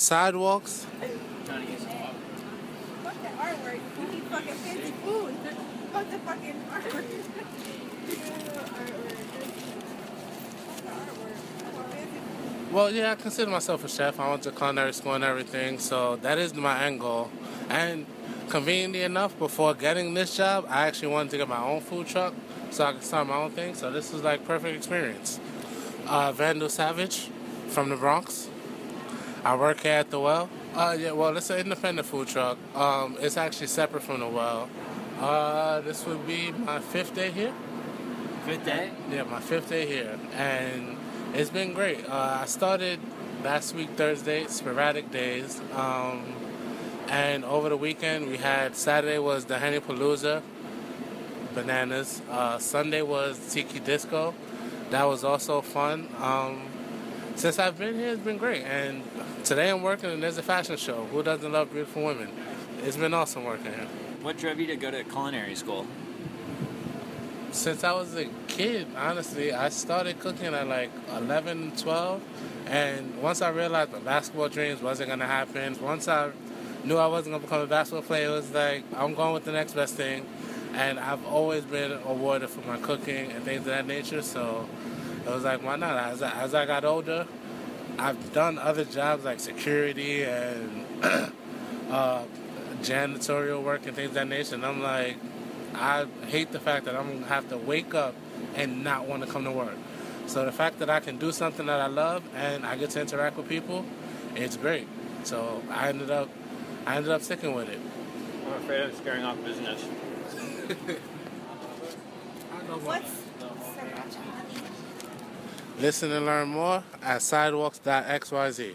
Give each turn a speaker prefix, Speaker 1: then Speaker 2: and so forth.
Speaker 1: Sidewalks.
Speaker 2: Fuck the artwork. You need fucking fancy food. Fuck the fucking artwork.
Speaker 1: Well, yeah, I consider myself a chef. I went to culinary school and everything, so that is my end goal. And conveniently enough, before getting this job, I actually wanted to get my own food truck so I could start my own thing. So this was like perfect experience. Uh, Vandal Savage from the Bronx. I work here at the Well. Uh, yeah, well, it's an independent food truck. Um, it's actually separate from the Well. Uh, this would be my fifth day here.
Speaker 3: Fifth day.
Speaker 1: Yeah, my fifth day here, and it's been great. Uh, I started last week Thursday, sporadic days, um, and over the weekend we had Saturday was the Henny Palooza, bananas. Uh, Sunday was Tiki Disco, that was also fun. Um, since I've been here, it's been great, and today I'm working and there's a fashion show. Who doesn't love beautiful women? It's been awesome working here.
Speaker 3: What drove you to go to culinary school?
Speaker 1: since I was a kid, honestly, I started cooking at like 11, 12. And once I realized my basketball dreams wasn't going to happen, once I knew I wasn't going to become a basketball player, it was like, I'm going with the next best thing. And I've always been awarded for my cooking and things of that nature. So it was like, why not? As I, as I got older, I've done other jobs like security and uh, janitorial work and things of that nature. And I'm like, I hate the fact that I'm gonna have to wake up and not want to come to work. So the fact that I can do something that I love and I get to interact with people, it's great. So I ended up, I ended up sticking with it.
Speaker 4: I'm afraid I'm scaring off business.
Speaker 2: What's
Speaker 1: Listen and learn more at sidewalks.xyz.